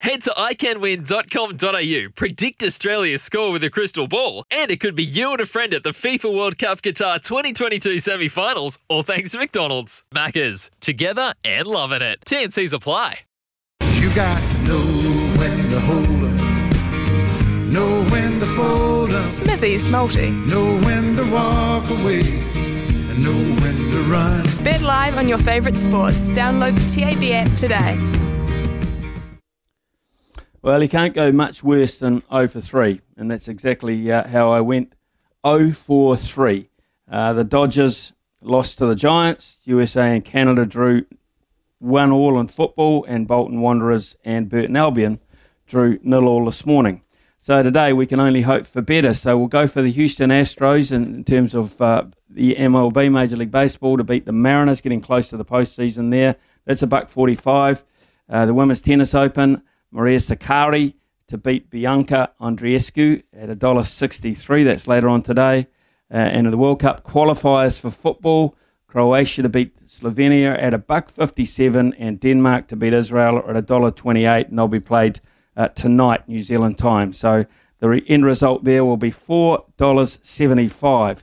Head to iCanWin.com.au, predict Australia's score with a crystal ball, and it could be you and a friend at the FIFA World Cup Qatar 2022 semi finals, all thanks to McDonald's. Maccas, together and loving it. TNC's apply. You got to know when to hold up, know when to fold up, Smithy's Multi. know when to walk away, and know when to run. Bet live on your favourite sports. Download the TAB app today. Well, he can't go much worse than 0 for 3, and that's exactly uh, how I went 0 for 3. Uh, the Dodgers lost to the Giants, USA and Canada drew 1 all in football, and Bolton Wanderers and Burton Albion drew nil all this morning. So today we can only hope for better. So we'll go for the Houston Astros in, in terms of uh, the MLB, Major League Baseball, to beat the Mariners, getting close to the postseason there. That's a buck 45. Uh, the Women's Tennis Open, Maria Sakkari to beat Bianca Andreescu at $1.63. That's later on today. Uh, and the World Cup qualifiers for football, Croatia to beat Slovenia at a buck 57 and Denmark to beat Israel at $1.28 and they'll be played uh, tonight New Zealand time. So the re- end result there will be $4.75.